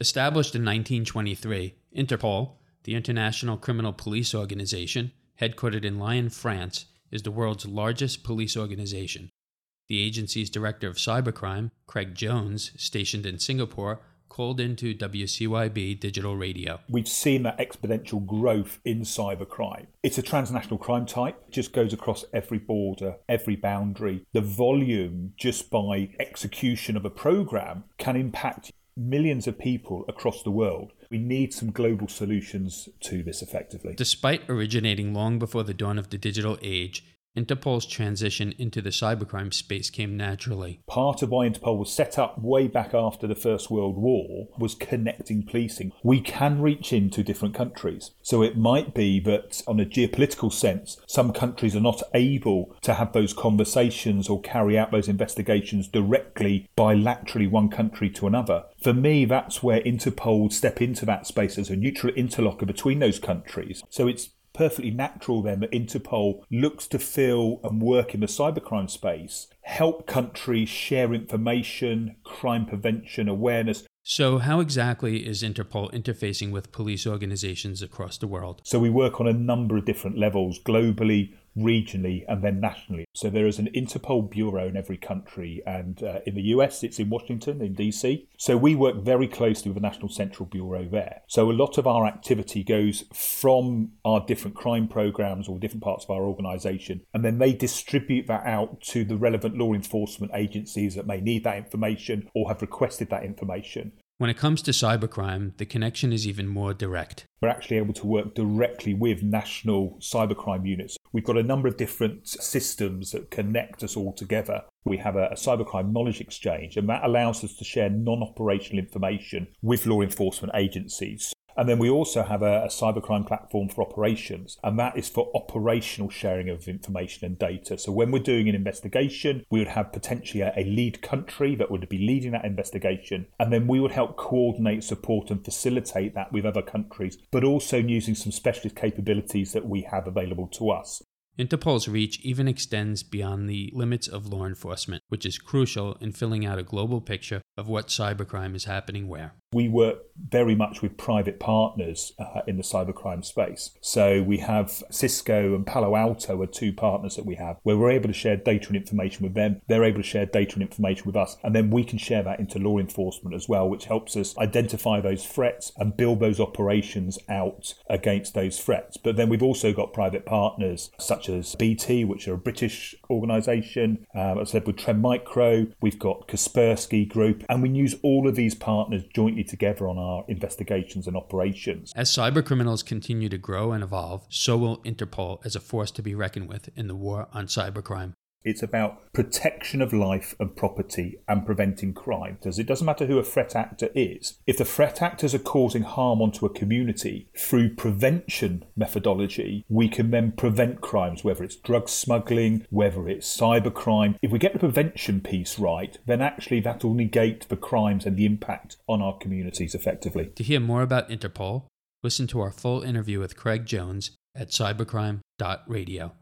Established in 1923, Interpol, the International Criminal Police Organization, headquartered in Lyon, France, is the world's largest police organization. The agency's director of cybercrime, Craig Jones, stationed in Singapore, called into WCYB digital radio. We've seen that exponential growth in cybercrime. It's a transnational crime type, it just goes across every border, every boundary. The volume just by execution of a program can impact millions of people across the world. We need some global solutions to this effectively. Despite originating long before the dawn of the digital age, Interpol's transition into the cybercrime space came naturally. Part of why Interpol was set up way back after the First World War was connecting policing. We can reach into different countries. So it might be that, on a geopolitical sense, some countries are not able to have those conversations or carry out those investigations directly bilaterally one country to another. For me, that's where Interpol step into that space as a neutral interlocker between those countries. So it's perfectly natural then that Interpol looks to fill and work in the cybercrime space, help countries share information, crime prevention, awareness. So, how exactly is Interpol interfacing with police organizations across the world? So, we work on a number of different levels globally, regionally and then nationally. So there is an Interpol bureau in every country, and uh, in the US, it's in Washington, in DC. So we work very closely with the National Central Bureau there. So a lot of our activity goes from our different crime programs or different parts of our organization, and then they distribute that out to the relevant law enforcement agencies that may need that information or have requested that information. When it comes to cybercrime, the connection is even more direct. We're actually able to work directly with national cybercrime units. We've got a number of different systems that connect us all together. We have a, a cybercrime knowledge exchange, and that allows us to share non operational information with law enforcement agencies. And then we also have a, a, cybercrime platform for operations, and that is for operational sharing of information and data. So when we're doing an investigation, we would have potentially a, a lead country that would be leading that investigation, and then we would help coordinate, support, and facilitate that with other countries, but also using some specialist capabilities that we have available to us. Interpol's reach even extends beyond the limits of law enforcement, which is crucial in filling out a global picture of what cybercrime is happening where. We work very much with private partners uh, in the cybercrime space. So we have Cisco and Palo Alto are two partners that we have where we're able to share data and information with them. They're able to share data and information with us. And then we can share that into law enforcement as well, which helps us identify those threats and build those operations out against those threats. But then we've also got private partners such as BT, which are a British organisation. Um, as I said, with Trend Micro, we've got Kaspersky Group, and we use all of these partners jointly together on our investigations and operations. As cybercriminals continue to grow and evolve, so will Interpol as a force to be reckoned with in the war on cybercrime. It's about protection of life and property and preventing crime. Because it doesn't matter who a threat actor is. If the threat actors are causing harm onto a community through prevention methodology, we can then prevent crimes, whether it's drug smuggling, whether it's cybercrime. If we get the prevention piece right, then actually that will negate the crimes and the impact on our communities effectively. To hear more about Interpol, listen to our full interview with Craig Jones at cybercrime.radio.